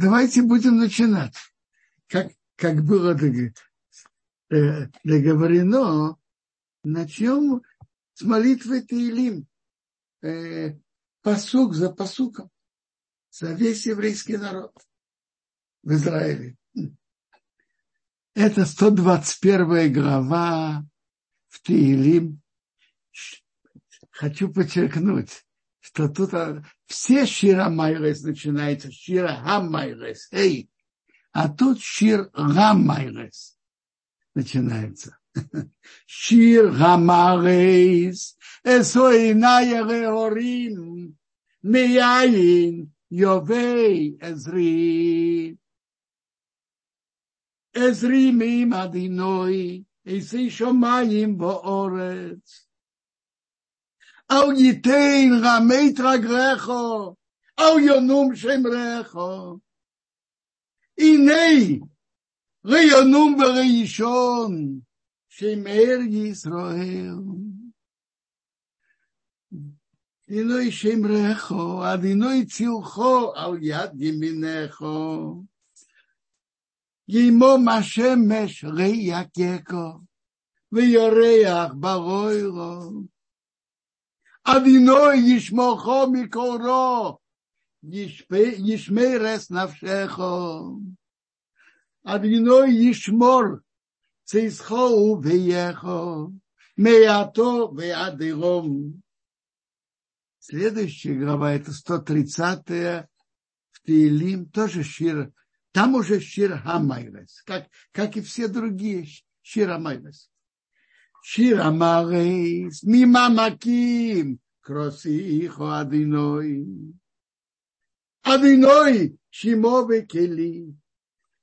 давайте будем начинать. Как, как было э, договорено, начнем с молитвы Таилим. Э, посук за посуком. За весь еврейский народ в Израиле. Это 121 глава в Таилим. Хочу подчеркнуть, что тут а, все Шира Майрес начинаются Шира Хамайрес, эй, а тут Шир Гамайрес начинается. Шир Гамайрес, Эсоиная Реорим, Мияин, Йовей, Эзри. Эзри мим адиной, Эсей Шомаим Боорец. אל ייתן רמי תרגלך, אל ינום שמרך. הנה, ריונום וראשון, שמר ישראל. אדינוי שמרך, אדינוי צילך על יד ימינך. ימום השמש רייקך, ויורח ברוירו. Авино Ишмохо Микоро, Ишмейрес Навшехо. Авино Ишмор, Цисхо Увеехо, Меято Веадыром. Следующая глава, это 130-я в Теилим, тоже Шир, там уже Шир Хамайрес, как, как и все другие Шир Хамайрес. שיר המרס, ממעמקים, כרוסיך אדינוי. אדינוי, שימו וכלי,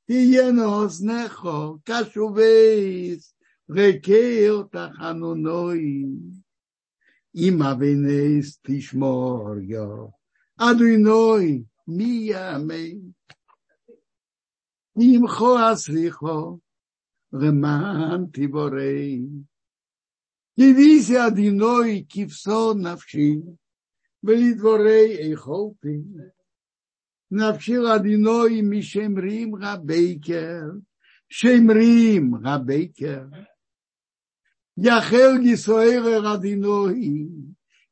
תהיינו אוזנך, קשובייס, רקר תחנונוי. אם אבינס תשמור יו, אדינוי, מי יאמי. נמחו אסריחו, למען תבורי. יביסי אדינוי כבשו נפשי, ולדבורי איכולתי. נפשי אדינוי משמרים רבייקר, שמרים רבייקר. יחל גיסוהר אדינוי,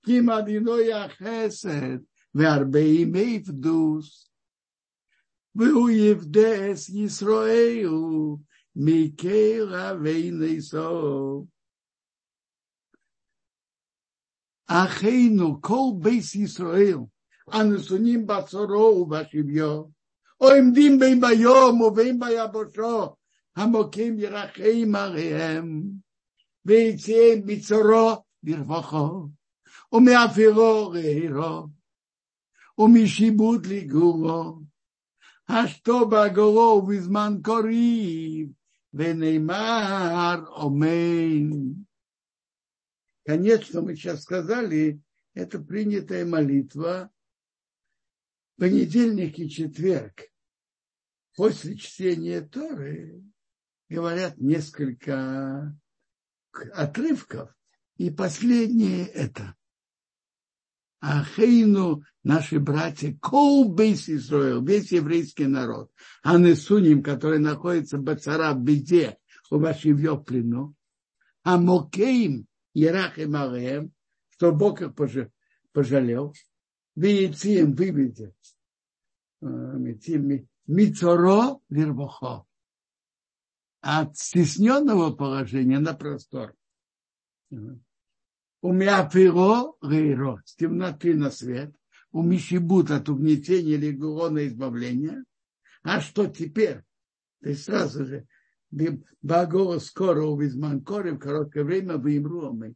כי אם אדינוי החסד, והרבה ימי פדוס. והוא יבדס ישראל, מקרע וינסו. אחינו, כל בייס ישראל, הנשונים בצורו ובשוויו, או עמדים בין ביום ובין ביבושו, המוקים ירחם עריהם, ויציאם מצורו לרווחו, ומאפירו רעירו, ומשיבוד לגורו, השתו בגורו ובזמן קוריב, ונאמר омен. Конец, что мы сейчас сказали, это принятая молитва. Понедельник и четверг после чтения Торы говорят несколько отрывков, и последнее это. Ахейну, наши братья, Колбейс Исраил, весь еврейский народ, а Несуним, который находится в Бацара, в беде, у Вашивье в плену, а Мокеим, Ерах и Мареем, что Бог их пожалел, Виецим выведет, Мицоро Вирбохо, от стесненного положения на простор. У Миафиро Рейро, с темноты на свет, у Мишибут от угнетения или на избавление. А что теперь? Ты сразу же Багова скоро у Визманкоре в короткое время вымру мы.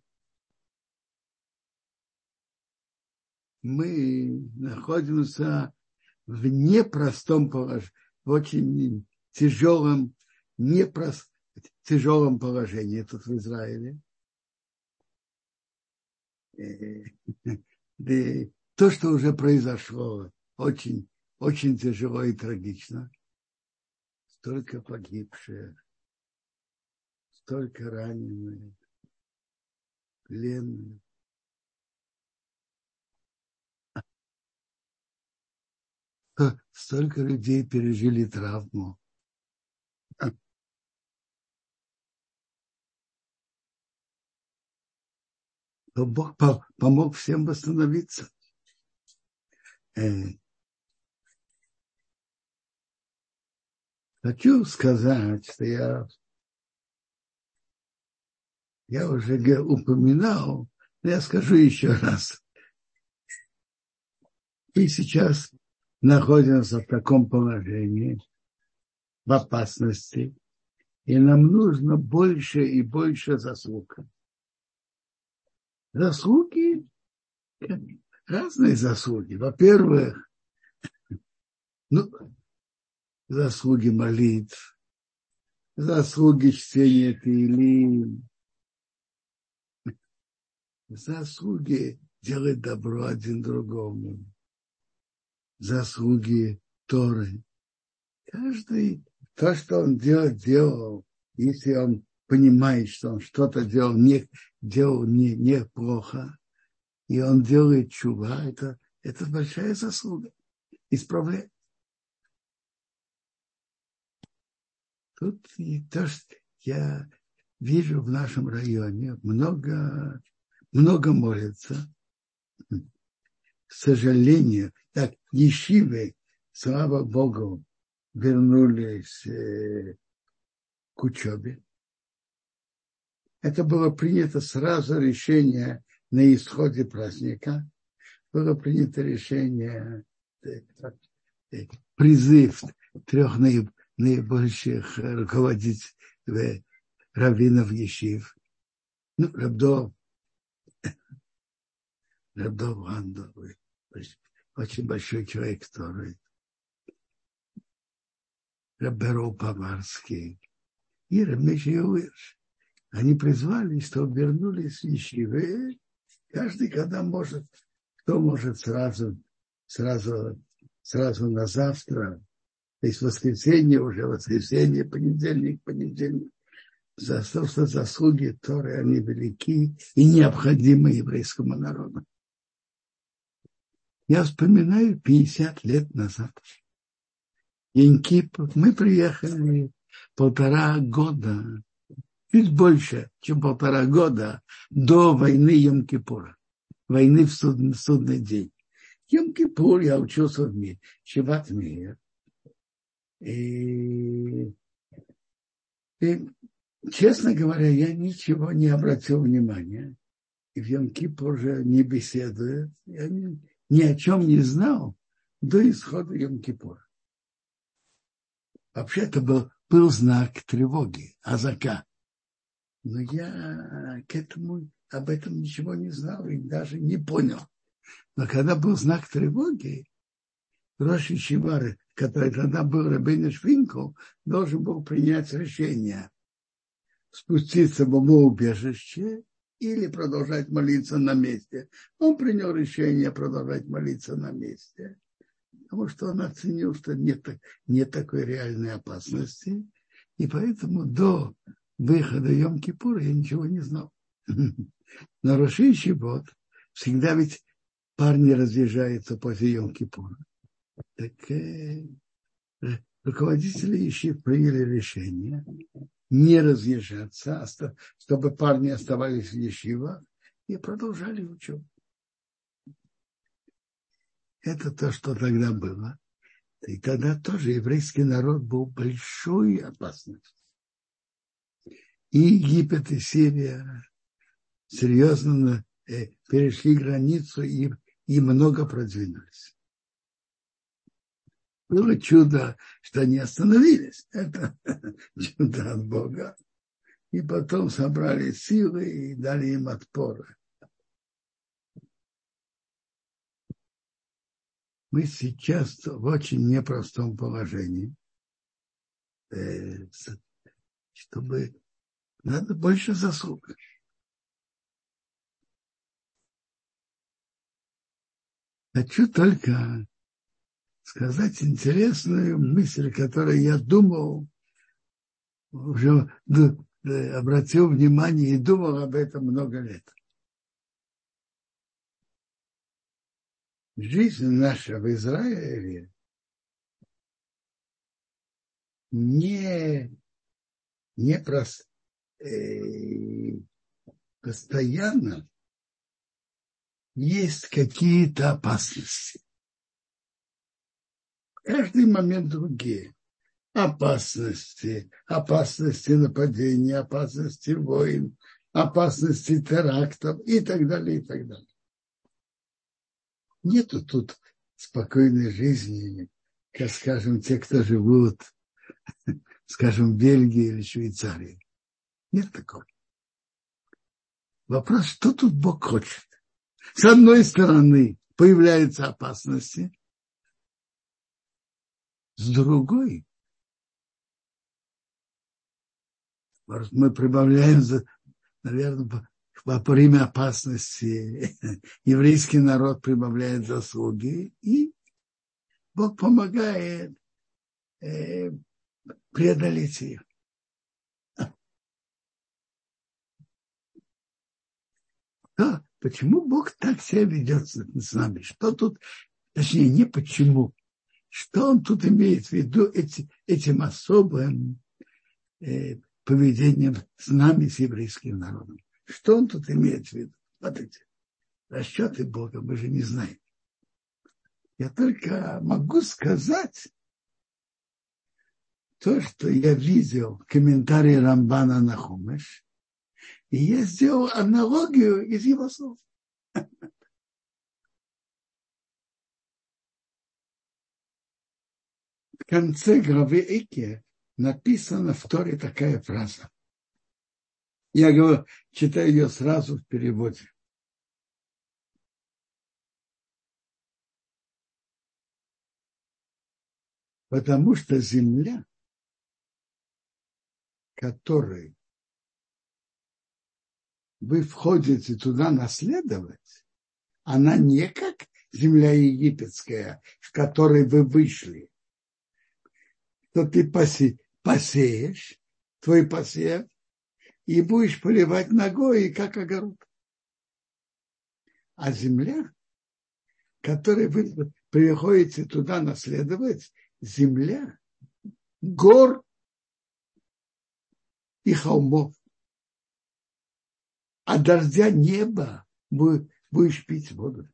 Мы находимся в непростом положении, в очень тяжелом, непрост, тяжелом положении тут в Израиле. то, что уже произошло, очень, очень тяжело и трагично. Столько погибших, столько раненых, пленных. столько людей пережили травму. То Бог помог всем восстановиться. Хочу сказать, что я, я уже упоминал, но я скажу еще раз. Мы сейчас находимся в таком положении, в опасности, и нам нужно больше и больше заслуг. Заслуги, разные заслуги. Во-первых, ну, заслуги молитв, заслуги чтения Тилим, заслуги делать добро один другому, заслуги Торы. Каждый, то, что он делал, делал, если он понимает, что он что-то делал, не, делал не, неплохо, и он делает чува, это, это большая заслуга. Исправлять. Тут и то, что я вижу в нашем районе, много, много молятся. К сожалению, так, ешивы, слава Богу, вернулись э, к учебе. Это было принято сразу решение на исходе праздника. Было принято решение, э, э, призыв трех наибольших руководителей раввинов Ешив. Ну, Рабдов, Рабдов Вандов, очень большой человек, который Раберов Паварский и Рамеши Уирш. Они призвали, чтобы вернулись в Ешивы. Каждый, когда может, кто может сразу, сразу, сразу на завтра, то есть воскресенье уже, воскресенье, понедельник, понедельник, за то, заслуги Торы, они велики и необходимы еврейскому народу. Я вспоминаю 50 лет назад. Янкип, мы приехали полтора года чуть больше, чем полтора года до войны Йом-Кипура, войны в судный, судный день. Йом-Кипур я учился в мире, Шиват Мир. И, и, честно говоря, я ничего не обратил внимания. И в Йом-Кипур уже не беседует. Я ни, ни о чем не знал до исхода Йом-Кипура. Вообще это был, был знак тревоги, азака. Но я к этому, об этом ничего не знал и даже не понял. Но когда был знак тревоги, Роши Чивары, который тогда был Рабейна Швинкл, должен был принять решение спуститься в убежище или продолжать молиться на месте. Он принял решение продолжать молиться на месте, потому что он оценил, что нет, нет такой реальной опасности, и поэтому до выхода Йом-Кипура я ничего не знал. Но Роши вот всегда ведь парни разъезжаются после Йом-Кипура. Так э, руководители еще приняли решение не разъезжаться, а чтобы парни оставались в Ешива и продолжали учебу. Это то, что тогда было. И тогда тоже еврейский народ был большой опасностью и Египет, и Сирия серьезно э, перешли границу и, и много продвинулись. Было чудо, что они остановились. Это чудо от Бога. И потом собрали силы и дали им отпоры. Мы сейчас в очень непростом положении, э, чтобы надо больше заслуг. Хочу только сказать интересную мысль, которую я думал, уже обратил внимание и думал об этом много лет. Жизнь наша в Израиле не, не прос, э, постоянно есть какие-то опасности. Каждый момент другие. Опасности, опасности нападения, опасности войн, опасности терактов и так далее, и так далее. Нету тут спокойной жизни, как, скажем, те, кто живут, скажем, в Бельгии или Швейцарии. Нет такого. Вопрос, что тут Бог хочет? С одной стороны, появляются опасности, с другой мы прибавляем, наверное, во время опасности еврейский народ прибавляет заслуги, и Бог помогает э, преодолеть их. Да, почему Бог так себя ведет с нами? Что тут, точнее, не почему. Что он тут имеет в виду эти, этим особым э, поведением с нами, с еврейским народом? Что он тут имеет в виду? Смотрите, расчеты Бога мы же не знаем. Я только могу сказать то, что я видел комментарии Рамбана на Хумеш, и я сделал аналогию из его слов. Конце главы Эке написана в Торе такая фраза. Я говорю, читаю ее сразу в переводе. Потому что земля, которой вы входите туда наследовать, она не как земля египетская, в которой вы вышли. То ты посе, посеешь, твой посев, и будешь поливать ногой, как огород. А земля, которой вы приходите туда наследовать, земля гор и холмов. А дождя неба будешь пить воду.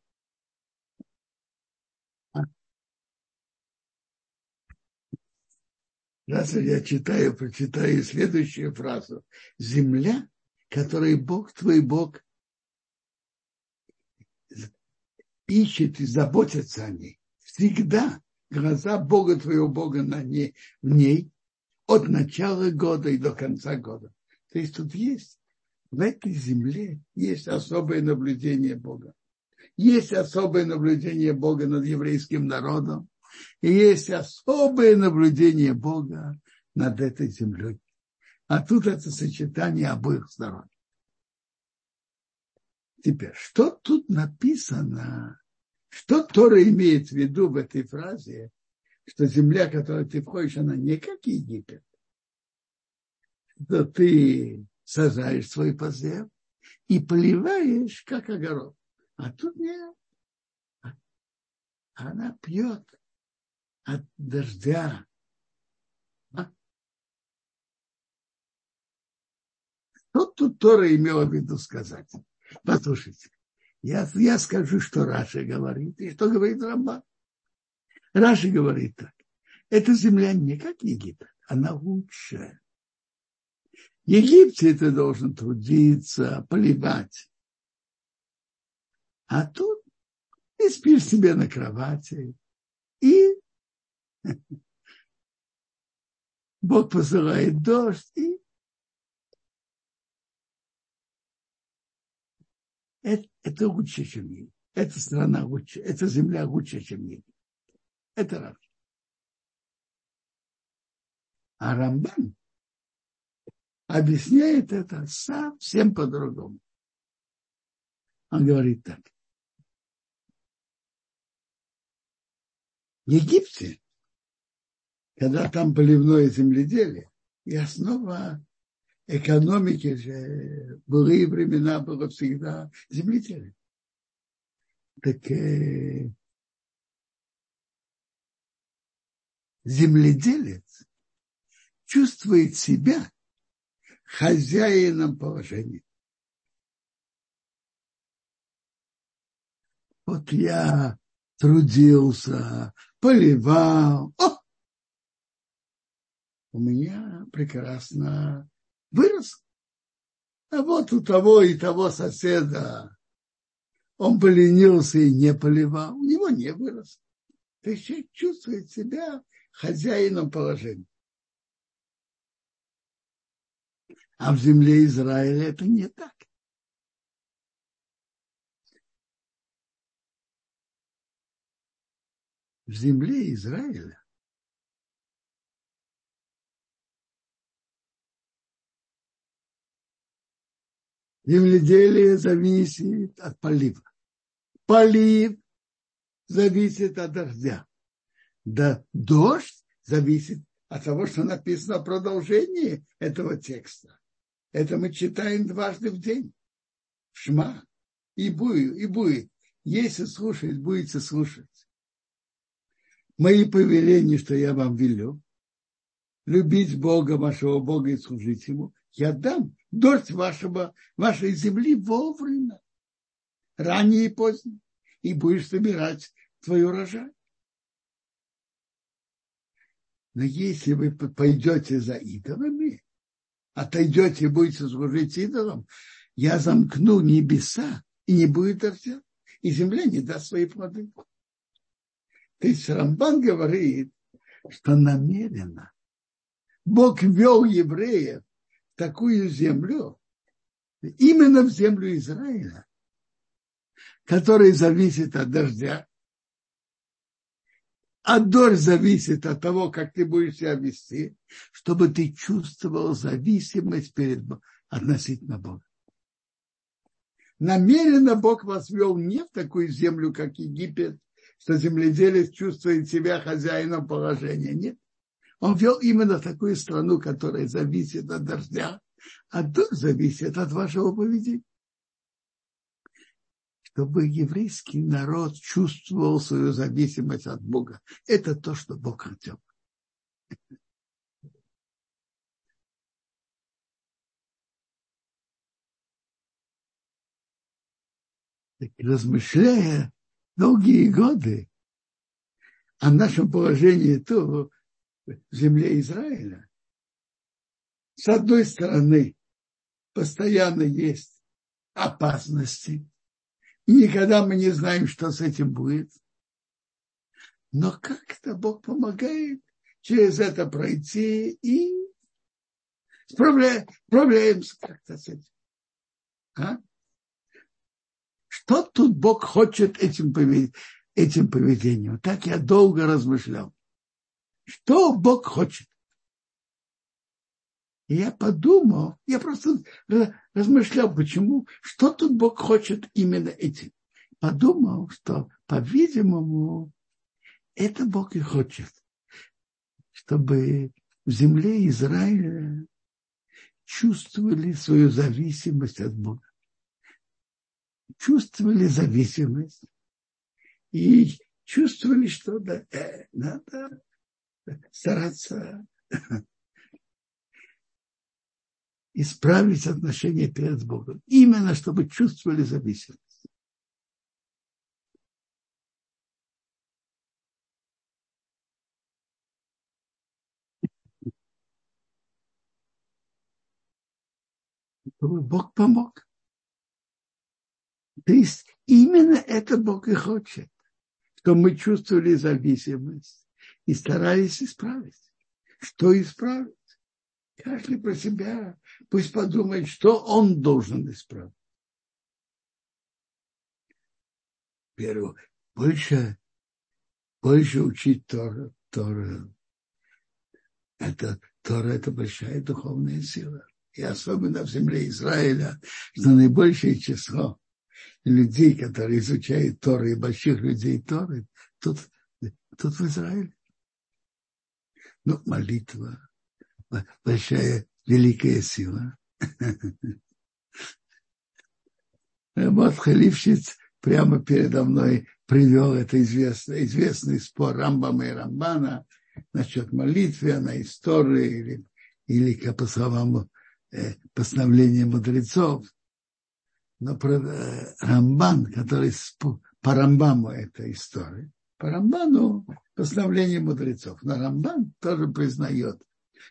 Раз я читаю, прочитаю следующую фразу. Земля, которой Бог, твой Бог, ищет и заботится о ней. Всегда глаза Бога твоего Бога на ней, в ней от начала года и до конца года. То есть тут есть, в этой земле есть особое наблюдение Бога. Есть особое наблюдение Бога над еврейским народом. И есть особое наблюдение Бога над этой землей. А тут это сочетание обоих сторон. Теперь, что тут написано? Что Тора имеет в виду в этой фразе, что земля, в которую ты входишь, она не как Египет. Что ты сажаешь свой посев и поливаешь, как огород. А тут нет. Она пьет от дождя. А? Что тут Тора имела в виду сказать? Послушайте, я, я скажу, что Раши говорит, и что говорит Рамбан. Раши говорит так. Эта земля не как Египет, она лучшая. В Египте ты должен трудиться, поливать. А тут ты спишь себе на кровати, и Бог посылает дождь, и это, это лучше, чем Египет. Эта страна лучше, эта земля лучше, чем Египет. Это раз. А Рамбан объясняет это совсем по-другому. Он говорит так. В Египте когда там поливное земледелие, и основа экономики же были времена, было всегда земледелие. Так э, земледелец чувствует себя хозяином положения. Вот я трудился, поливал. О! У меня прекрасно вырос. А вот у того и того соседа он поленился и не поливал, у него не вырос. То есть человек чувствует себя хозяином положения. А в земле Израиля это не так. В земле Израиля земледелие зависит от полива. Полив зависит от дождя. Да дождь зависит от того, что написано в продолжении этого текста. Это мы читаем дважды в день. Шма. И будет, и будет. Если слушать, будете слушать. Мои повеления, что я вам велю, любить Бога, вашего Бога и служить Ему, я дам дождь вашего, вашей земли вовремя, ранее и поздно, и будешь собирать твой урожай. Но если вы пойдете за идолами, отойдете и будете служить идолам, я замкну небеса, и не будет дождя, и земля не даст свои плоды. То есть Рамбан говорит, что намеренно Бог вел евреев такую землю, именно в землю Израиля, которая зависит от дождя, а дождь зависит от того, как ты будешь себя вести, чтобы ты чувствовал зависимость перед, относительно Бога. Намеренно Бог вас вел не в такую землю, как Египет, что земледелец чувствует себя хозяином положения. Нет. Он вел именно такую страну, которая зависит от дождя, а дождь зависит от вашего поведения чтобы еврейский народ чувствовал свою зависимость от Бога. Это то, что Бог хотел. Так, размышляя долгие годы о нашем положении то земле Израиля, с одной стороны, постоянно есть опасности, и никогда мы не знаем, что с этим будет. Но как-то Бог помогает через это пройти и справляем, справляемся как-то с этим. А? Что тут Бог хочет этим поведением? Так я долго размышлял. Что Бог хочет? И я подумал, я просто размышлял, почему, что тут Бог хочет именно этим. Подумал, что, по-видимому, это Бог и хочет, чтобы в земле Израиля чувствовали свою зависимость от Бога. Чувствовали зависимость и чувствовали, что да, э, надо стараться исправить отношения перед Богом. Именно чтобы чувствовали зависимость. Бог помог. То есть именно это Бог и хочет, что мы чувствовали зависимость и старались исправить. Что исправить? Каждый про себя пусть подумает, что он должен исправить. Первое, больше, больше учить Тора, Тора. Это, Тора – это большая духовная сила. И особенно в земле Израиля, что наибольшее число людей, которые изучают Торы, и больших людей Торы, тут, тут в Израиле. Ну, молитва, большая, великая сила. Вот Халивщиц прямо передо мной привел это известный, известный спор Рамбама и Рамбана насчет молитвы, на истории или или, по словам э, постановления мудрецов, но про э, Рамбан, который по Рамбаму эта история, по Рамбану постановление мудрецов. Но Рамбан тоже признает,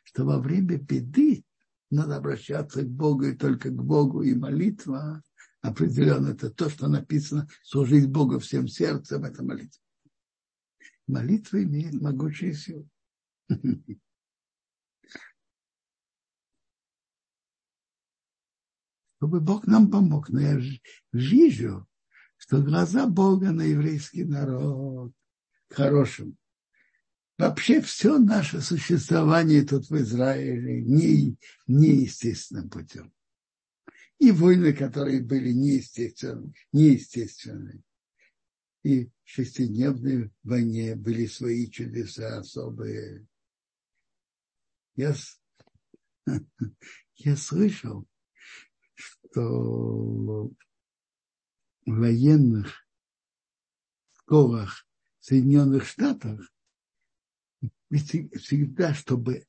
что во время беды надо обращаться к Богу и только к Богу, и молитва определенно это то, что написано, служить Богу всем сердцем, это молитва. Молитва имеет могучие силы. Чтобы Бог нам помог. Но я вижу, что глаза Бога на еврейский народ хорошим. Вообще все наше существование тут в Израиле не, неестественным путем. И войны, которые были неестественны, неестественны. И в шестидневной войне были свои чудеса особые. Я, я слышал, что военных школах Соединенных Штатах всегда, чтобы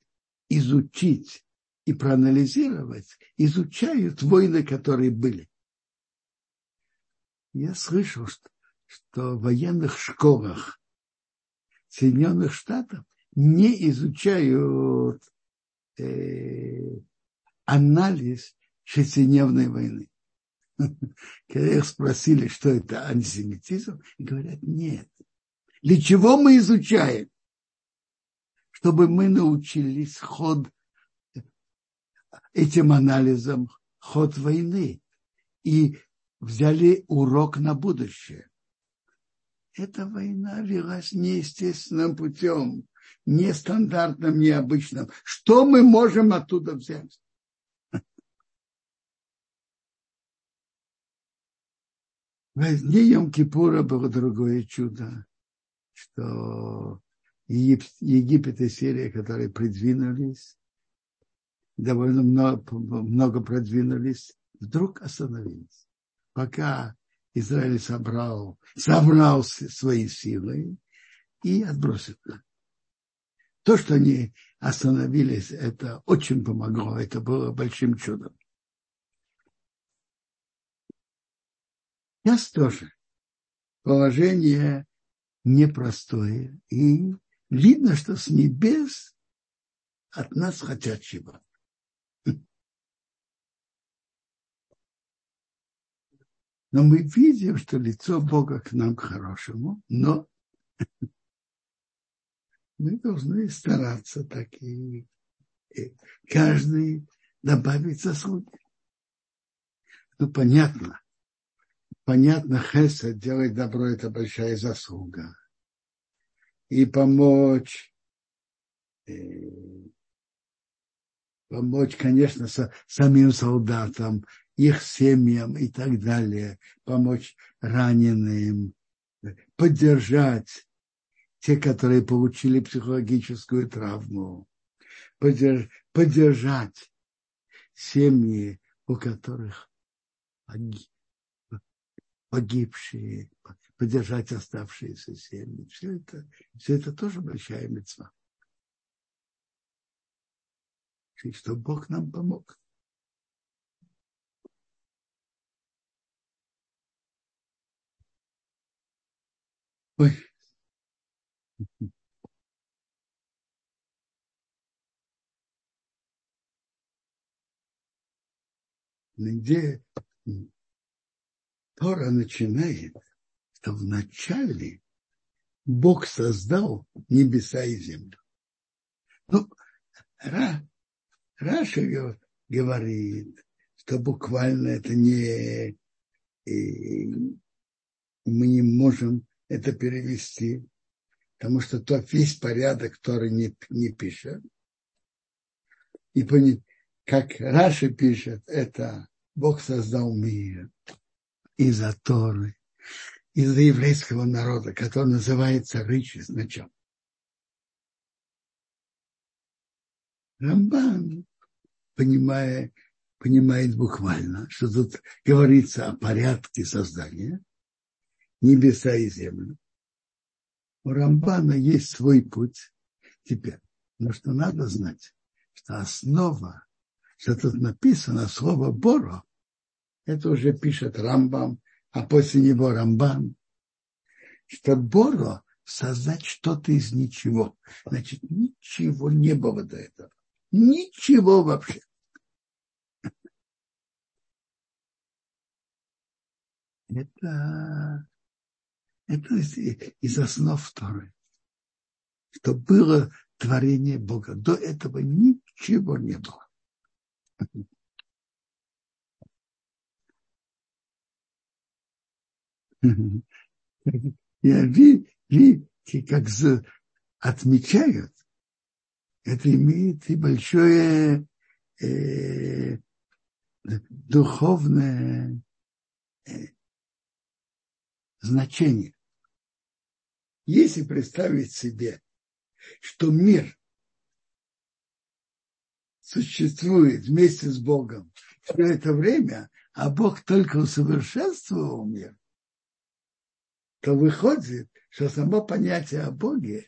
изучить и проанализировать, изучают войны, которые были. Я слышал, что, что в военных школах Соединенных Штатов не изучают э, анализ шестидневной войны. Когда их спросили, что это антисемитизм, говорят, нет. Для чего мы изучаем? Чтобы мы научились ход этим анализом ход войны и взяли урок на будущее. Эта война велась неестественным путем, нестандартным, необычным. Что мы можем оттуда взять? В дне Йом-Кипура было другое чудо что Египет, и Сирия, которые придвинулись, довольно много, много продвинулись, вдруг остановились. Пока Израиль собрал, собрал свои силы и отбросил их. То, что они остановились, это очень помогло, это было большим чудом. Сейчас тоже положение непростое. И видно, что с небес от нас хотят чего. Но мы видим, что лицо Бога к нам к хорошему, но мы должны стараться так и каждый добавить заслуги. Ну, понятно, понятно, хесед, делать добро – это большая заслуга. И помочь, э, помочь, конечно, со, самим солдатам, их семьям и так далее, помочь раненым, поддержать те, которые получили психологическую травму, поддерж, поддержать семьи, у которых погибшие, поддержать оставшиеся семьи. Все это, все это тоже большая мецва. И что Бог нам помог. Ой. Где Тора начинает, что вначале Бог создал небеса и землю. Ну, Ра, Раша говорит, что буквально это не... И мы не можем это перевести, потому что то весь порядок, который не, не пишет. И как Раша пишет, это Бог создал мир из-за Торы, из-за еврейского народа, который называется Рыч изначально. Рамбан, понимая, понимает буквально, что тут говорится о порядке создания небеса и земли. У Рамбана есть свой путь теперь. Но что надо знать, что основа, что тут написано слово Боро, это уже пишет Рамбам, а после него Рамбан, что Боро создать что-то из ничего. Значит, ничего не было до этого. Ничего вообще. Это, это из, из основ второй. Что было творение Бога. До этого ничего не было. Я ви, ви, как отмечают, это имеет и большое э, духовное э, значение. Если представить себе, что мир существует вместе с Богом все это время, а Бог только усовершенствовал мир, то выходит, что само понятие о Боге,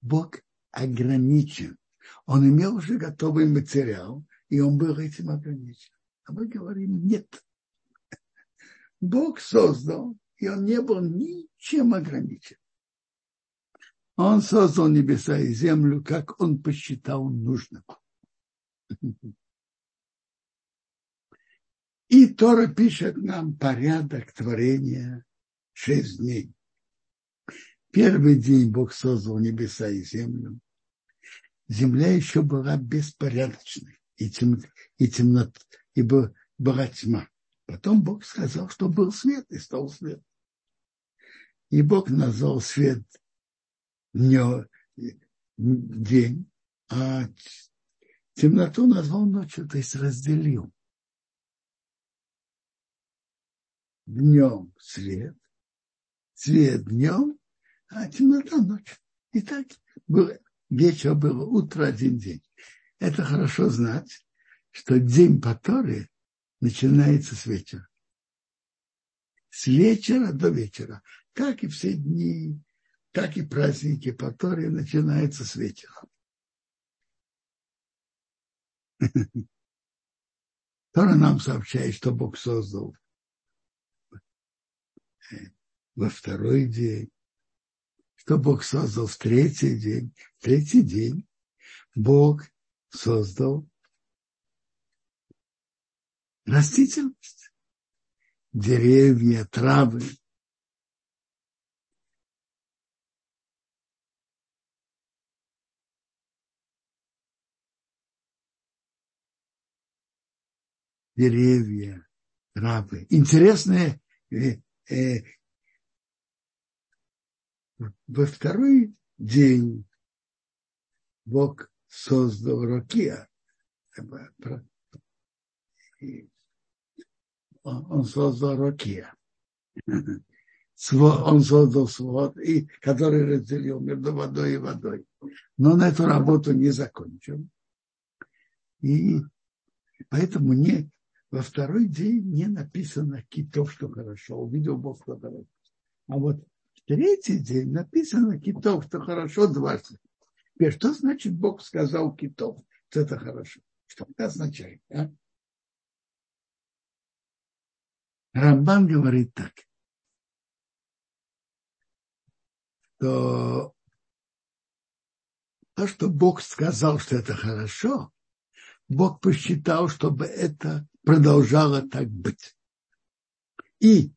Бог ограничен. Он имел уже готовый материал, и он был этим ограничен. А мы говорим, нет. Бог создал, и он не был ничем ограничен. Он создал небеса и землю, как он посчитал нужным. И Тора пишет нам порядок творения шесть дней. Первый день Бог создал небеса и землю. Земля еще была беспорядочной, и, тем, и темнот, и была тьма. Потом Бог сказал, что был свет, и стал свет. И Бог назвал свет днем, день, а темноту назвал ночью, то есть разделил. Днем свет, свет днем, а темнота ночью. И так было, вечер было утро, один день. Это хорошо знать, что день Паторы начинается с вечера. С вечера до вечера. Как и все дни, так и праздники Паторы начинаются с вечера. Тора нам сообщает, что Бог создал во второй день, что Бог создал в третий день. В третий день Бог создал растительность, деревья, травы. Деревья, травы. Интересные э, э, во второй день Бог создал Рокия. Он создал Рокия. Он создал свод, и, который разделил между водой и водой. Но он эту работу не закончил. И поэтому не, во второй день не написано китов, что хорошо. Увидел Бог, что хорошо. А вот третий день написано китов, что хорошо двадцать. Теперь, что значит Бог сказал китов, что это хорошо? Что это означает? А? Рамбан говорит так, что то, что Бог сказал, что это хорошо, Бог посчитал, чтобы это продолжало так быть. И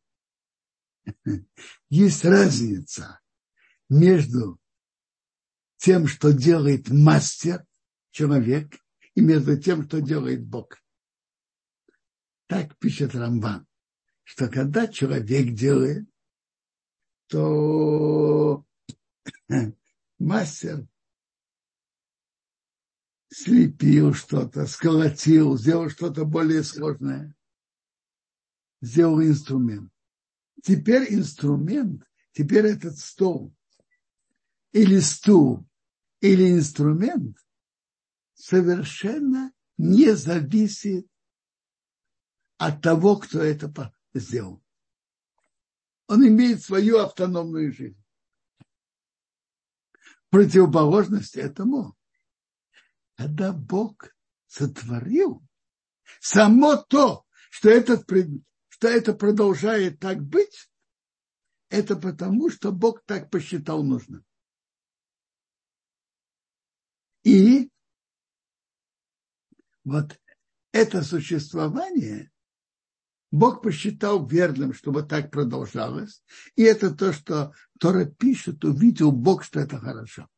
есть разница между тем, что делает мастер, человек, и между тем, что делает Бог. Так пишет Рамбан, что когда человек делает, то мастер слепил что-то, сколотил, сделал что-то более сложное, сделал инструмент. Теперь инструмент, теперь этот стол или стул или инструмент совершенно не зависит от того, кто это сделал. Он имеет свою автономную жизнь. Противоположность этому когда Бог сотворил, само то, что, этот, что это продолжает так быть, это потому, что Бог так посчитал нужным. И вот это существование Бог посчитал верным, чтобы так продолжалось. И это то, что Тора пишет, увидел Бог, что это хорошо.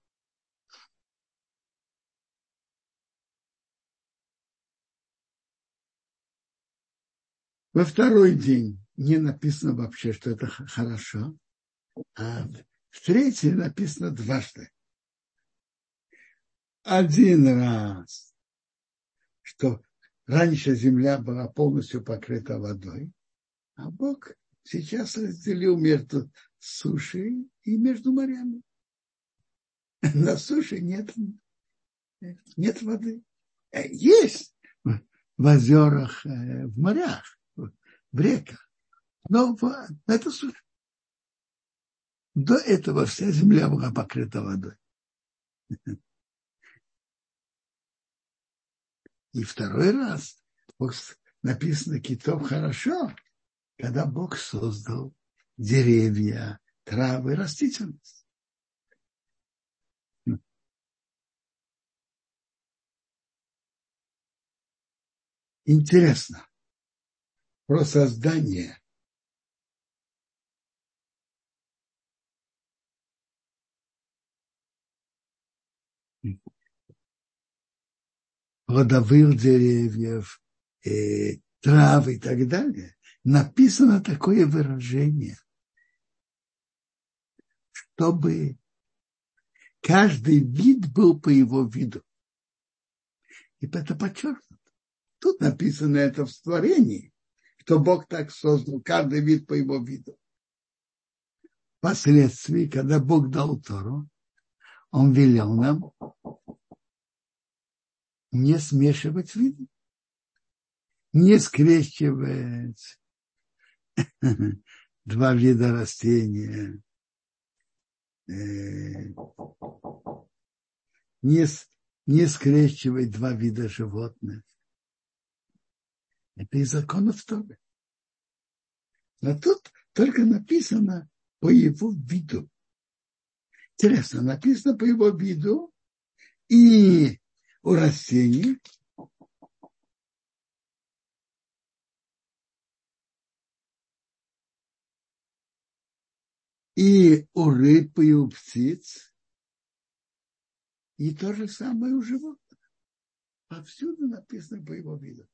Во второй день не написано вообще, что это хорошо, а в третий написано дважды. Один раз, что раньше земля была полностью покрыта водой, а Бог сейчас разделил между сушей и между морями. На суше нет, нет воды. Есть в озерах, э, в морях в реках. Но это суша. До этого вся земля была покрыта водой. И второй раз написано китов хорошо, когда Бог создал деревья, травы, растительность. Интересно про создание плодовых деревьев, э, трав и так далее, написано такое выражение, чтобы каждый вид был по его виду. И это подчеркнуто. Тут написано это в створении что Бог так создал, каждый вид по его виду. Впоследствии, когда Бог дал Тору, он велел нам не смешивать виды, не скрещивать два вида растения, э, не, не скрещивать два вида животных. Это из законов Торы. Но тут только написано по его виду. Интересно, написано по его виду и у растений, и у рыб, и у птиц, и то же самое у животных. Повсюду написано по его виду.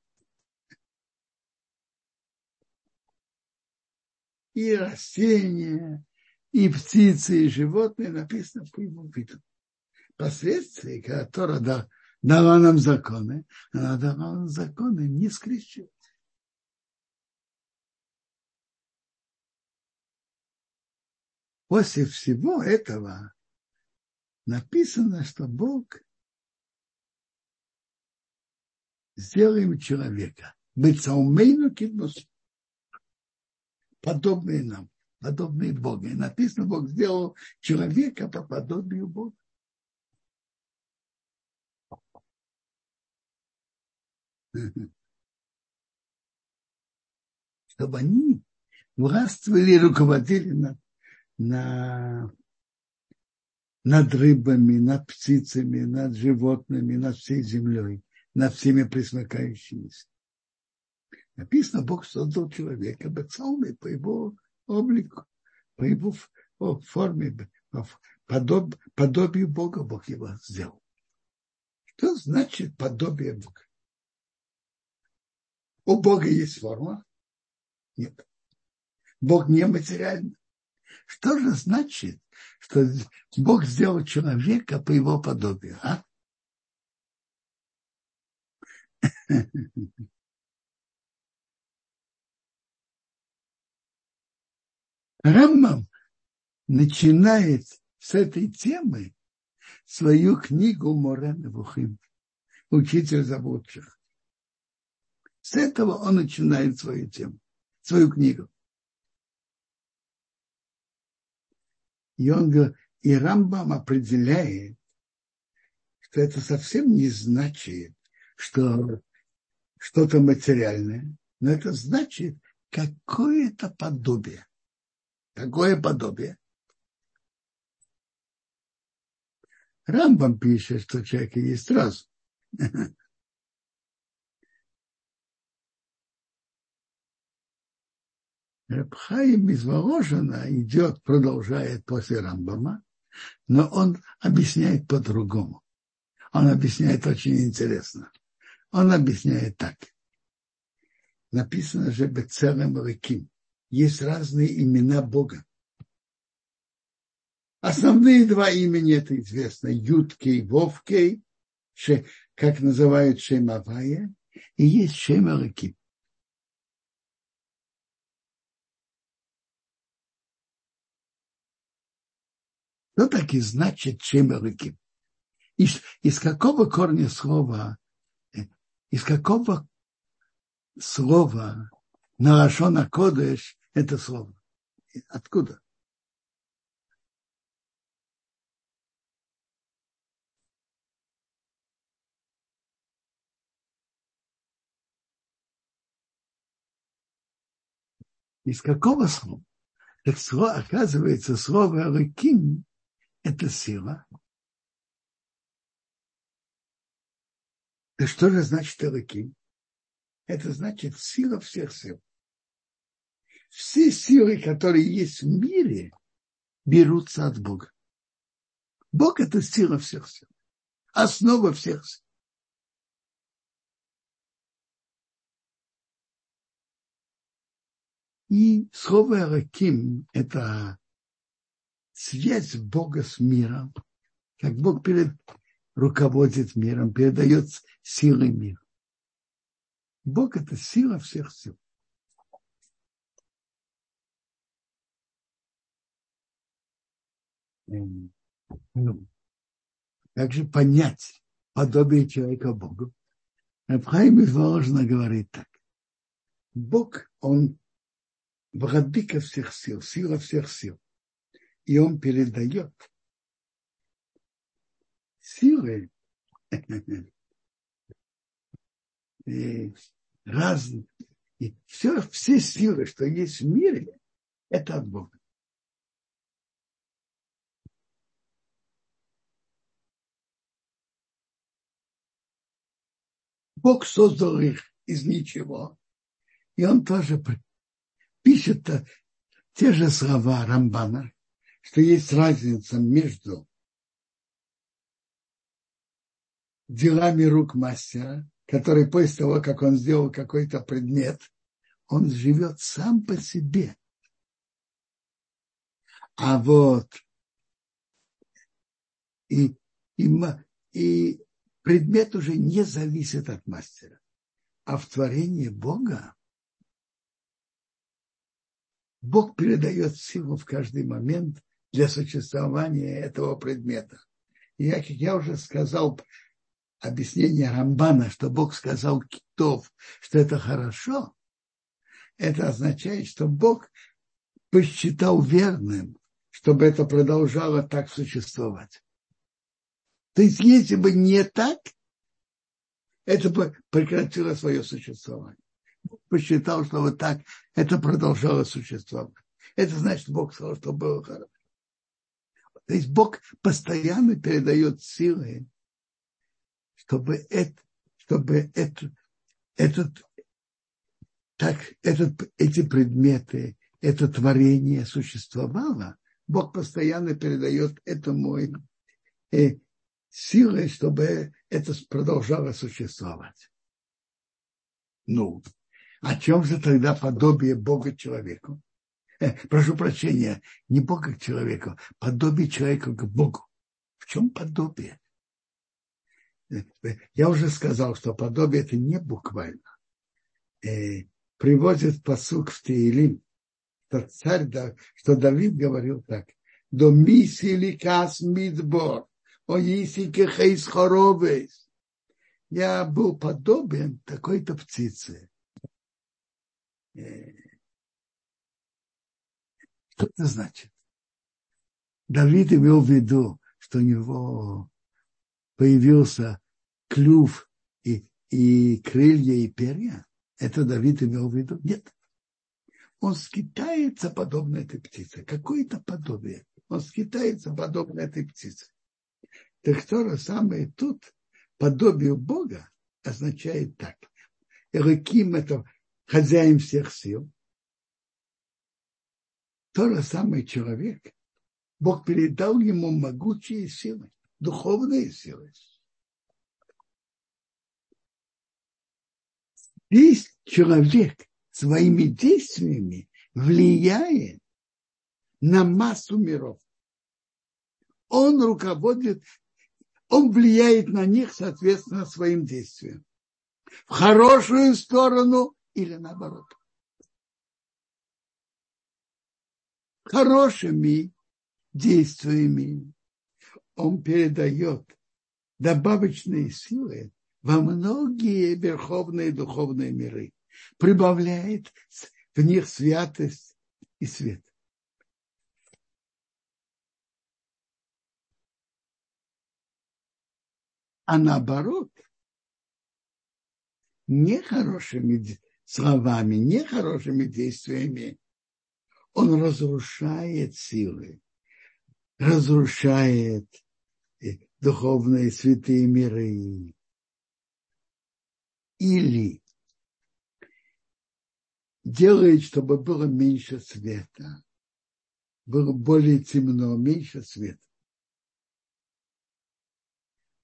И растения, и птицы, и животные написано по его виду. Последствия, когда Тора дала нам законы, она дала нам законы не скрещивать. После всего этого написано, что Бог сделаем человека. Быть саумейну кидносу подобные нам, подобные Богу. И написано, Бог сделал человека по подобию Бога. Чтобы они властвовали и руководили над, на, над рыбами, над птицами, над животными, над всей землей, над всеми присмыкающимися. Написано, Бог создал человека бацалмой по его облику, по его форме, подоб, подобию Бога Бог его сделал. Что значит подобие Бога? У Бога есть форма? Нет. Бог не материальный. Что же значит, что Бог сделал человека по его подобию? А? Рамбам начинает с этой темы свою книгу Морен Вухим, учитель заблудших. С этого он начинает свою тему, свою книгу. И он и Рамбам определяет, что это совсем не значит, что что-то материальное, но это значит какое-то подобие. Какое подобие? Рамбам пишет, что человек есть разум. Рабхаим из Воложина идет, продолжает после Рамбама, но он объясняет по-другому. Он объясняет очень интересно. Он объясняет так. Написано же Бецелем Реким. Есть разные имена Бога. Основные два имени это известно. Юткей, Вовкей, как называют Шемавая, и есть Шемараким. Что так и значит Шемараким? Из, из какого корня слова, э, из какого слова на Кодеш это слово? Откуда? Из какого слова? Так слово, оказывается, слово «рыким» – это сила. Да что же значит «рыким»? Это значит сила всех сил. Все силы, которые есть в мире, берутся от Бога. Бог – это сила всех сил. Основа всех сил. И слово «раким» – это связь Бога с миром, как Бог перед, руководит миром, передает силы мира. Бог – это сила всех сил. Ну, как же понять подобие человека Богу? Абхайм Воложна говорит так. Бог, он владыка всех сил, сила всех сил. И он передает силы разные. И все, все силы, что есть в мире, это от Бога. Бог создал их из ничего. И он тоже пишет те же слова Рамбана, что есть разница между делами рук мастера, который после того, как он сделал какой-то предмет, он живет сам по себе. А вот и, и, и предмет уже не зависит от мастера. А в творении Бога Бог передает силу в каждый момент для существования этого предмета. И как я уже сказал, объяснение Рамбана, что Бог сказал китов, что это хорошо, это означает, что Бог посчитал верным, чтобы это продолжало так существовать. То есть, если бы не так, это бы прекратило свое существование посчитал, что вот так это продолжало существовать. Это значит, Бог сказал, что было хорошо. То есть Бог постоянно передает силы, чтобы, это, чтобы это, этот, так, этот, эти предметы, это творение существовало. Бог постоянно передает этому э, силы, чтобы это продолжало существовать. Ну, о чем же тогда подобие Бога человеку? Э, прошу прощения, не Бога к человеку, подобие человека к Богу. В чем подобие? Э, я уже сказал, что подобие это не буквально. Э, приводит посук в Теилим, что царь, что Давид говорил так. До мисили кас мидбор, о исике хейс хоровес. Я был подобен такой-то птице что это значит? Давид имел в виду, что у него появился клюв и, и крылья и перья, это Давид имел в виду? Нет. Он скитается подобно этой птице. Какое-то подобие. Он скитается подобно этой птице. Так то же самое тут, подобие Бога означает так. Элаким – это хозяин всех сил. То же самое человек. Бог передал ему могучие силы, духовные силы. Здесь человек своими действиями влияет на массу миров. Он руководит, он влияет на них, соответственно, своим действием. В хорошую сторону или наоборот. Хорошими действиями он передает добавочные силы во многие верховные духовные миры, прибавляет в них святость и свет. А наоборот, нехорошими словами, нехорошими действиями он разрушает силы, разрушает духовные святые миры. Или делает, чтобы было меньше света, было более темно, меньше света.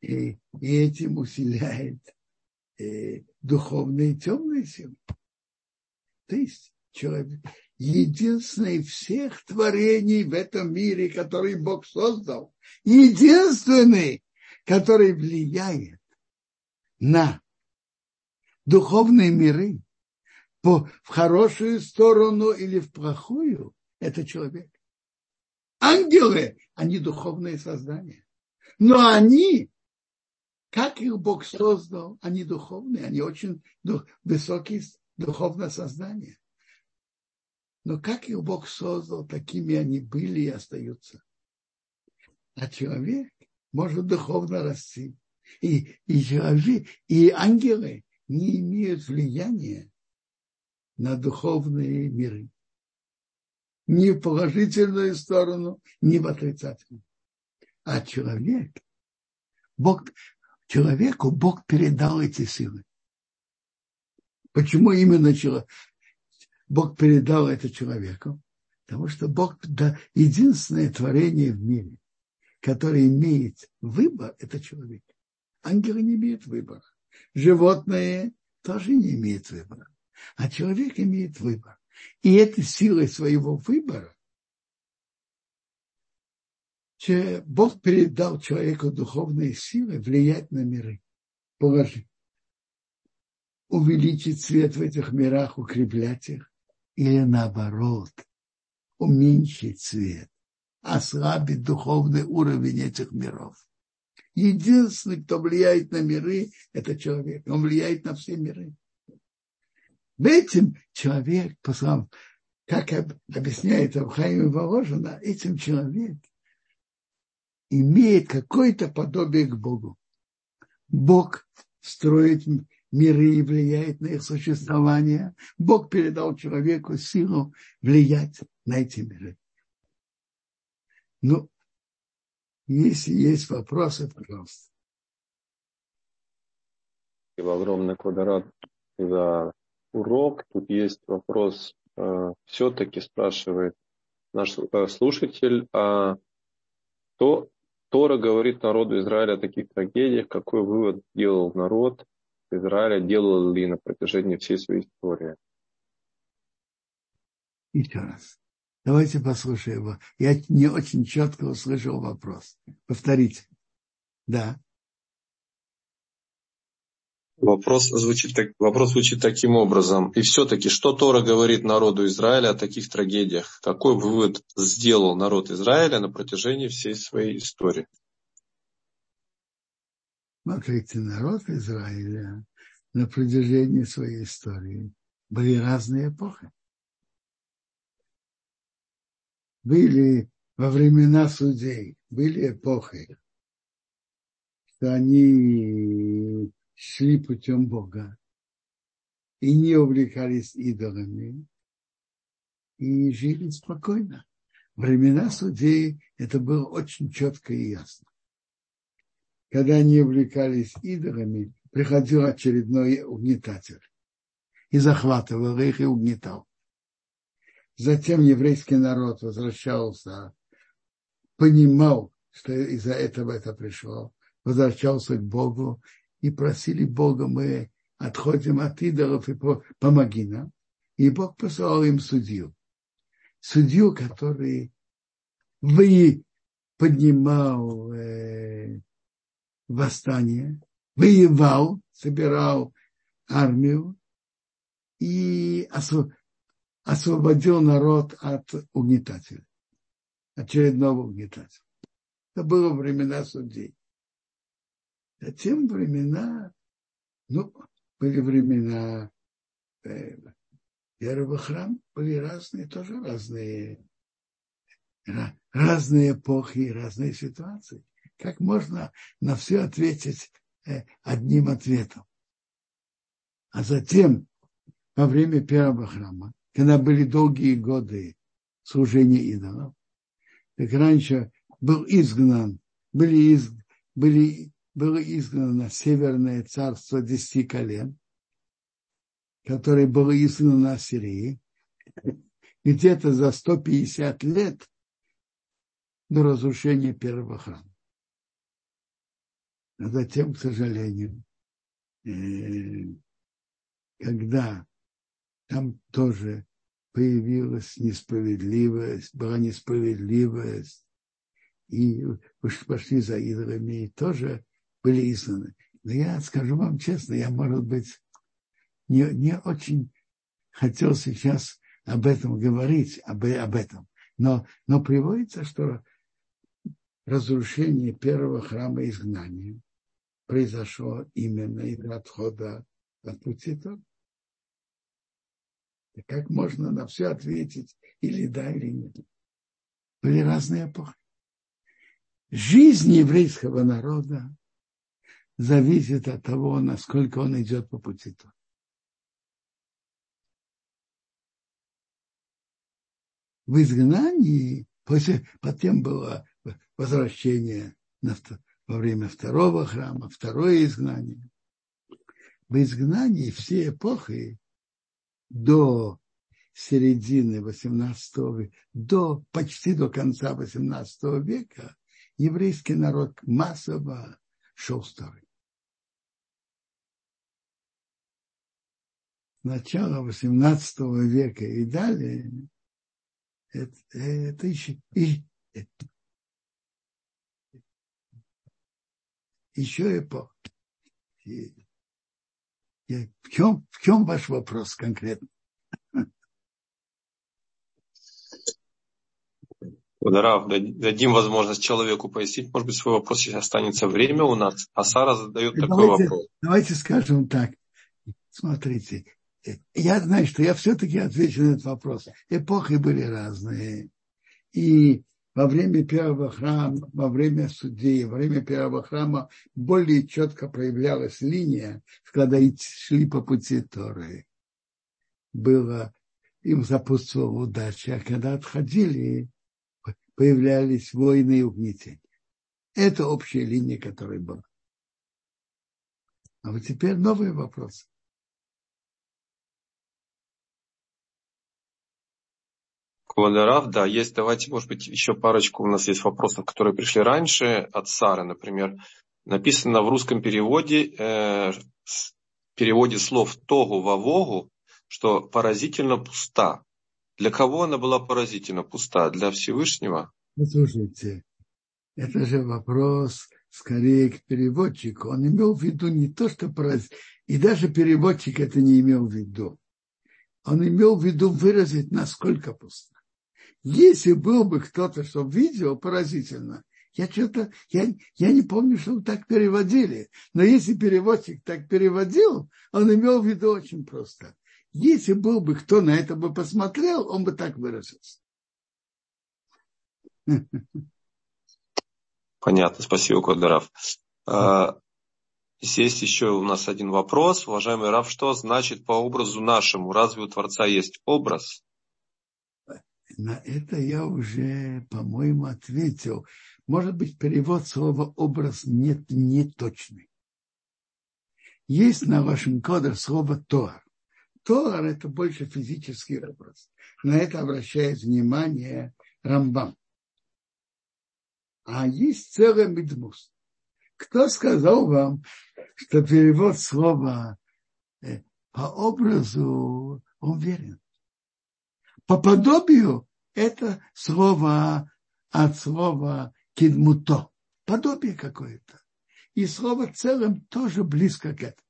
И, и этим усиляет э, духовные темные силы. То есть человек, единственный всех творений в этом мире, который Бог создал, единственный, который влияет на духовные миры по, в хорошую сторону или в плохую, это человек. Ангелы, они духовные создания. Но они, как их Бог создал, они духовные, они очень высокие духовное создание. Но как их Бог создал, такими они были и остаются. А человек может духовно расти. И, и человек, и ангелы не имеют влияния на духовные миры. Ни в положительную сторону, ни в отрицательную. А человек, Бог, человеку Бог передал эти силы. Почему именно человек? Бог передал это человеку? Потому что Бог да, единственное творение в мире, которое имеет выбор, это человек. Ангелы не имеют выбора. Животные тоже не имеют выбора. А человек имеет выбор. И этой силой своего выбора Бог передал человеку духовные силы влиять на миры. Положи. Увеличить свет в этих мирах, укреплять их. Или наоборот, уменьшить свет, ослабить духовный уровень этих миров. Единственный, кто влияет на миры, это человек. Он влияет на все миры. В этом человек, по словам, как объясняет Абхаим Воложина, этим человек имеет какое-то подобие к Богу. Бог строит миры и влияет на их существование. Бог передал человеку силу влиять на эти миры. Ну, если есть вопросы, пожалуйста. Огромный квадрат за урок. Тут есть вопрос, э, все-таки спрашивает наш э, слушатель, а то Тора говорит народу Израиля о таких трагедиях, какой вывод делал народ Израиля, делал ли на протяжении всей своей истории? Еще раз. Давайте послушаем его. Я не очень четко услышал вопрос. Повторите. Да. Вопрос звучит, так, вопрос звучит таким образом. И все-таки, что Тора говорит народу Израиля о таких трагедиях? Какой вывод сделал народ Израиля на протяжении всей своей истории? Смотрите, народ Израиля на протяжении своей истории были разные эпохи. были во времена судей, были эпохи, что они шли путем Бога и не увлекались идолами и жили спокойно. Времена судей это было очень четко и ясно. Когда они увлекались идолами, приходил очередной угнетатель и захватывал их и угнетал. Затем еврейский народ возвращался, понимал, что из-за этого это пришло, возвращался к Богу и просили Бога, мы отходим от идолов и помоги нам. И Бог посылал им судью. Судью, который вы поднимал э, восстание, воевал, собирал армию и освободил народ от угнетателя, очередного угнетателя. Это было времена судей. Затем времена, ну, были времена э, первого храма, были разные, тоже разные, разные эпохи, разные ситуации. Как можно на все ответить э, одним ответом? А затем, во время первого храма, когда были долгие годы служения идолов, как раньше был изгнан, были, из, были, было изгнано северное царство десяти колен, которое было изгнано Ассирии, где-то за 150 лет до разрушения первого храма. А затем, к сожалению, э, когда там тоже появилась несправедливость, была несправедливость, и пошли за идолами, и тоже были изгнаны. Но я скажу вам честно, я, может быть, не, не очень хотел сейчас об этом говорить, об, об этом. Но, но приводится, что разрушение первого храма изгнания произошло именно из-за отхода от пути Тора. Как можно на все ответить или да, или нет? Были разные эпохи. Жизнь еврейского народа зависит от того, насколько он идет по пути Тора. В изгнании, после, потом было возвращение на, во время второго храма, второе изгнание. В изгнании все эпохи до середины XVIII века, до, почти до конца XVIII века еврейский народ массово шел старый. Начало XVIII века и далее это, это еще, и, это, еще эпоха. В чем, в чем ваш вопрос конкретно? Рав, дадим возможность человеку пояснить, может быть, свой вопрос, если останется время у нас. А Сара задает давайте, такой вопрос. Давайте скажем так. Смотрите, я знаю, что я все-таки отвечу на этот вопрос. Эпохи были разные. И во время первого храма, во время судей, во время первого храма более четко проявлялась линия, когда шли по пути Торы. Было, им запутствовала удача, а когда отходили, появлялись войны и угнетения. Это общая линия, которая была. А вот теперь новый вопрос. Квадарав, да, есть, давайте, может быть, еще парочку, у нас есть вопросов, которые пришли раньше от Сары, например. Написано в русском переводе, э, переводе слов тогу вавогу, что поразительно пуста. Для кого она была поразительно пуста? Для Всевышнего? Послушайте, это же вопрос скорее к переводчику. Он имел в виду не то, что поразительно, и даже переводчик это не имел в виду. Он имел в виду выразить, насколько пусто. Если был бы кто-то, что видел, поразительно. Я что-то, я, я не помню, что так переводили. Но если переводчик так переводил, он имел в виду очень просто. Если был бы кто на это бы посмотрел, он бы так выразился. Понятно, спасибо, Кодоров. А, здесь еще у нас один вопрос. Уважаемый Раф, что значит по образу нашему? Разве у Творца есть образ? На это я уже, по-моему, ответил. Может быть, перевод слова «образ» нет не точный. Есть на вашем коде слово «тор». Тор – это больше физический образ. На это обращает внимание Рамбам. А есть целый медмус. Кто сказал вам, что перевод слова э, по образу он верен? По подобию это слово от слова кидмуто, подобие какое-то. И слово целым тоже близко к этому.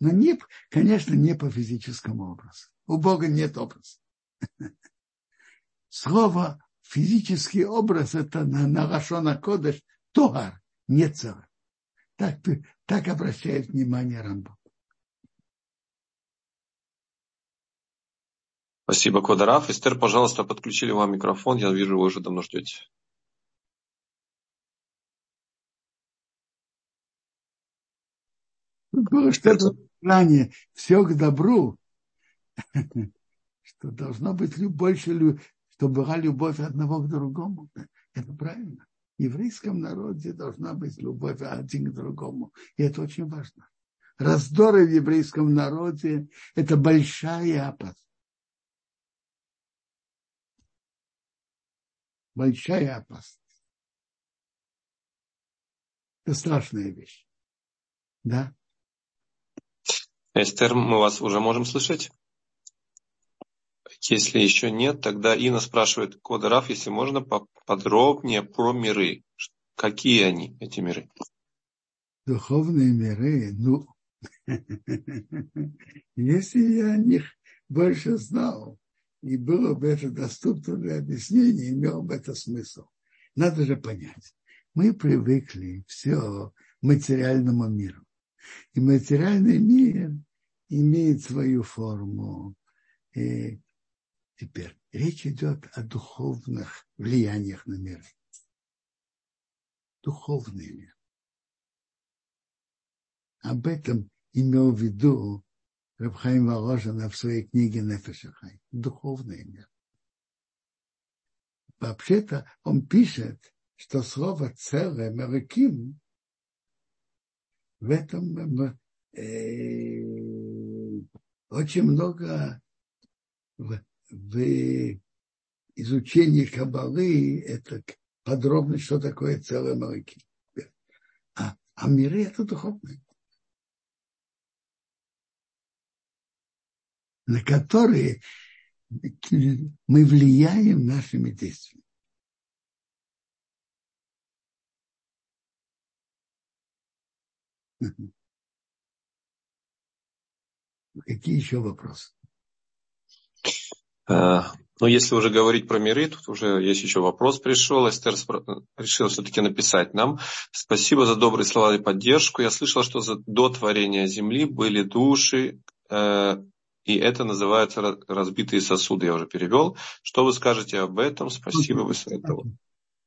Но не, конечно, не по физическому образу. У Бога нет образа. Слово физический образ это на, на Рашона Кодыш Тугар, не целый. Так, так обращает внимание Рамбо. Спасибо, Квадраф. Эстер, пожалуйста, подключили вам микрофон. Я вижу, вы уже давно ждете. Было что-то ранее. Все к добру. Что должно быть больше, чтобы была любовь одного к другому. Это правильно. В еврейском народе должна быть любовь один к другому. И это очень важно. Раздоры в еврейском народе – это большая опасность. Большая опасность. Это страшная вещь. Да? Эстер, мы вас уже можем слышать? Если еще нет, тогда Инна спрашивает, Кодераф, если можно подробнее про миры. Какие они, эти миры? Духовные миры, ну, если я о них больше знал, и было бы это доступно для объяснения, имело бы это смысл. Надо же понять. Мы привыкли все материальному миру. И материальный мир имеет свою форму. И теперь речь идет о духовных влияниях на мир. Духовный мир. Об этом имел в виду Рабхайм Воложина в своей книге Нефешахай. Духовный мир. Вообще-то он пишет, что слово целое, Мереким, в этом э, очень много в, в изучении Кабалы, это подробно, что такое целое Мереким. А, а миры это духовное. На которые мы влияем нашими действиями. Какие еще вопросы? А, ну, если уже говорить про миры, тут уже есть еще вопрос пришел. Эстер решил все-таки написать нам. Спасибо за добрые слова и поддержку. Я слышал, что до творения Земли были души, э, и это называется разбитые сосуды, я уже перевел. Что вы скажете об этом? Спасибо, вы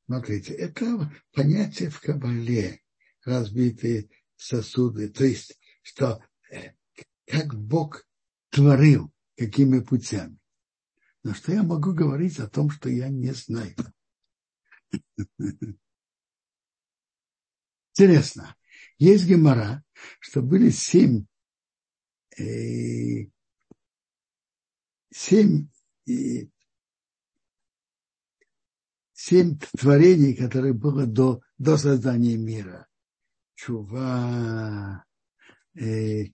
Смотрите, это понятие в Кабале, разбитые сосуды. То есть, что э, как Бог творил, какими путями. Но что я могу говорить о том, что я не знаю? Интересно. Есть гемора, что были семь э, семь, и, семь творений, которые было до, до создания мира. Чува, э,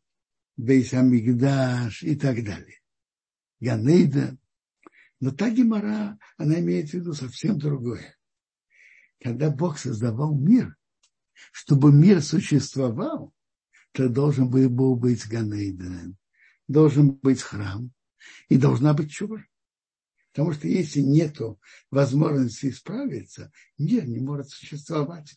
Бейсамигдаш и так далее. Ганейда. Но та гемора, она имеет в виду совсем другое. Когда Бог создавал мир, чтобы мир существовал, то должен был быть Ганейда, должен быть храм, и должна быть чува. Потому что если нет возможности исправиться, мир не может существовать.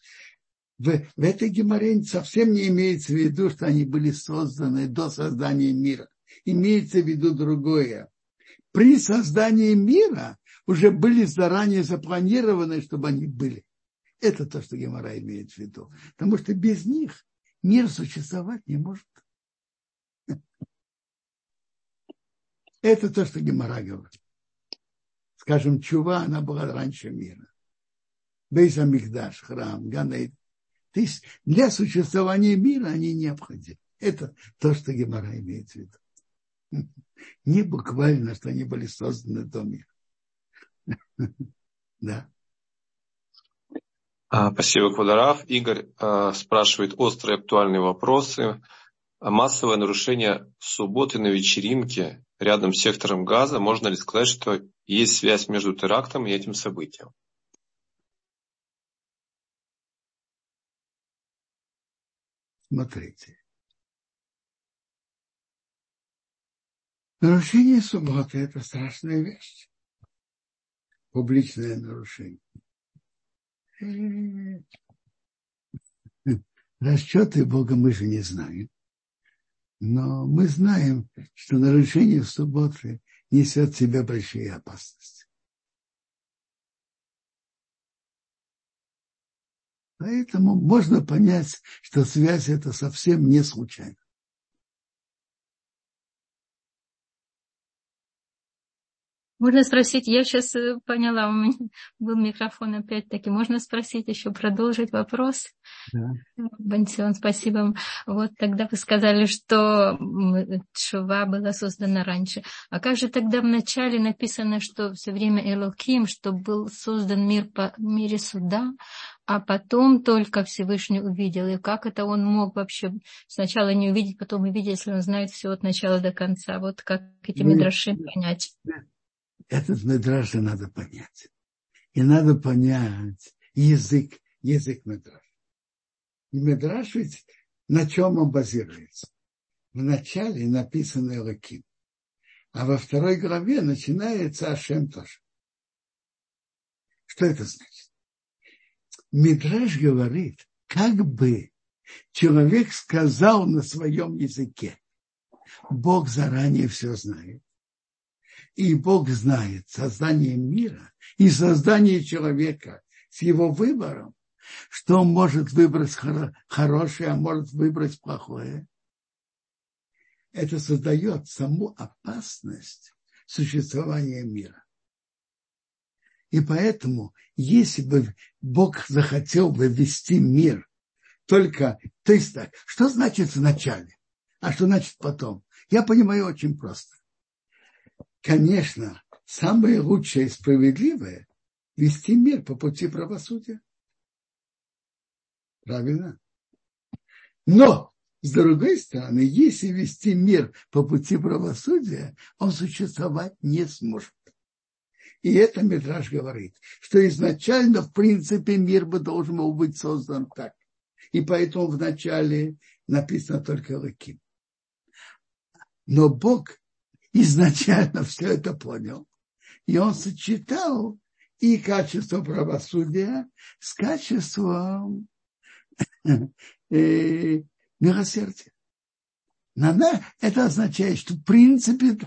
В, в этой геморе совсем не имеется в виду, что они были созданы до создания мира. Имеется в виду другое. При создании мира уже были заранее запланированы, чтобы они были. Это то, что Гемора имеет в виду. Потому что без них мир существовать не может. Это то, что Гемора говорит. Скажем, Чува, она была раньше мира. Бейза Мигдаш, храм, Ганейд. То есть для существования мира они необходимы. Это то, что Гемора имеет в виду. Не буквально, что они были созданы до мира. Да. А, спасибо, Квадарав. Игорь а, спрашивает острые актуальные вопросы. Массовое нарушение субботы на вечеринке рядом с сектором газа. Можно ли сказать, что есть связь между терактом и этим событием? Смотрите. Нарушение субботы – это страшная вещь. Публичное нарушение. Расчеты Бога мы же не знаем. Но мы знаем, что нарушение субботы несет в себе большие опасности. Поэтому можно понять, что связь это совсем не случайна. Можно спросить, я сейчас э, поняла, у меня был микрофон опять-таки. Можно спросить еще, продолжить вопрос? Да. Бансион, спасибо. Вот тогда вы сказали, что Шува была создана раньше. А как же тогда в начале написано, что все время Элоким, что был создан мир по мире суда, а потом только Всевышний увидел. И как это он мог вообще сначала не увидеть, потом увидеть, если он знает все от начала до конца? Вот как эти мидраши понять? Этот медраж надо понять. И надо понять язык, язык медраж. И медраж ведь на чем он базируется? Начале написано Элоким, а во второй главе начинается Ашем тоже. Что это значит? Мидраж говорит, как бы человек сказал на своем языке, Бог заранее все знает. И Бог знает создание мира и создание человека с его выбором, что он может выбрать хорошее, а может выбрать плохое. Это создает саму опасность существования мира. И поэтому, если бы Бог захотел бы вести мир только, то есть так, что значит в начале, а что значит потом? Я понимаю очень просто конечно, самое лучшее и справедливое – вести мир по пути правосудия. Правильно? Но, с другой стороны, если вести мир по пути правосудия, он существовать не сможет. И это Митраж говорит, что изначально, в принципе, мир бы должен был быть создан так. И поэтому вначале написано только Лаким. Но Бог изначально все это понял. И он сочетал и качество правосудия с качеством э, милосердия. Это означает, что в принципе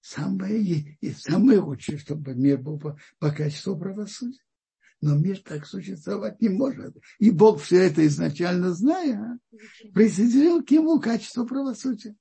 самое, самое лучшее, чтобы мир был по, по качеству правосудия. Но мир так существовать не может. И Бог все это изначально зная, присоединил к ему качество правосудия.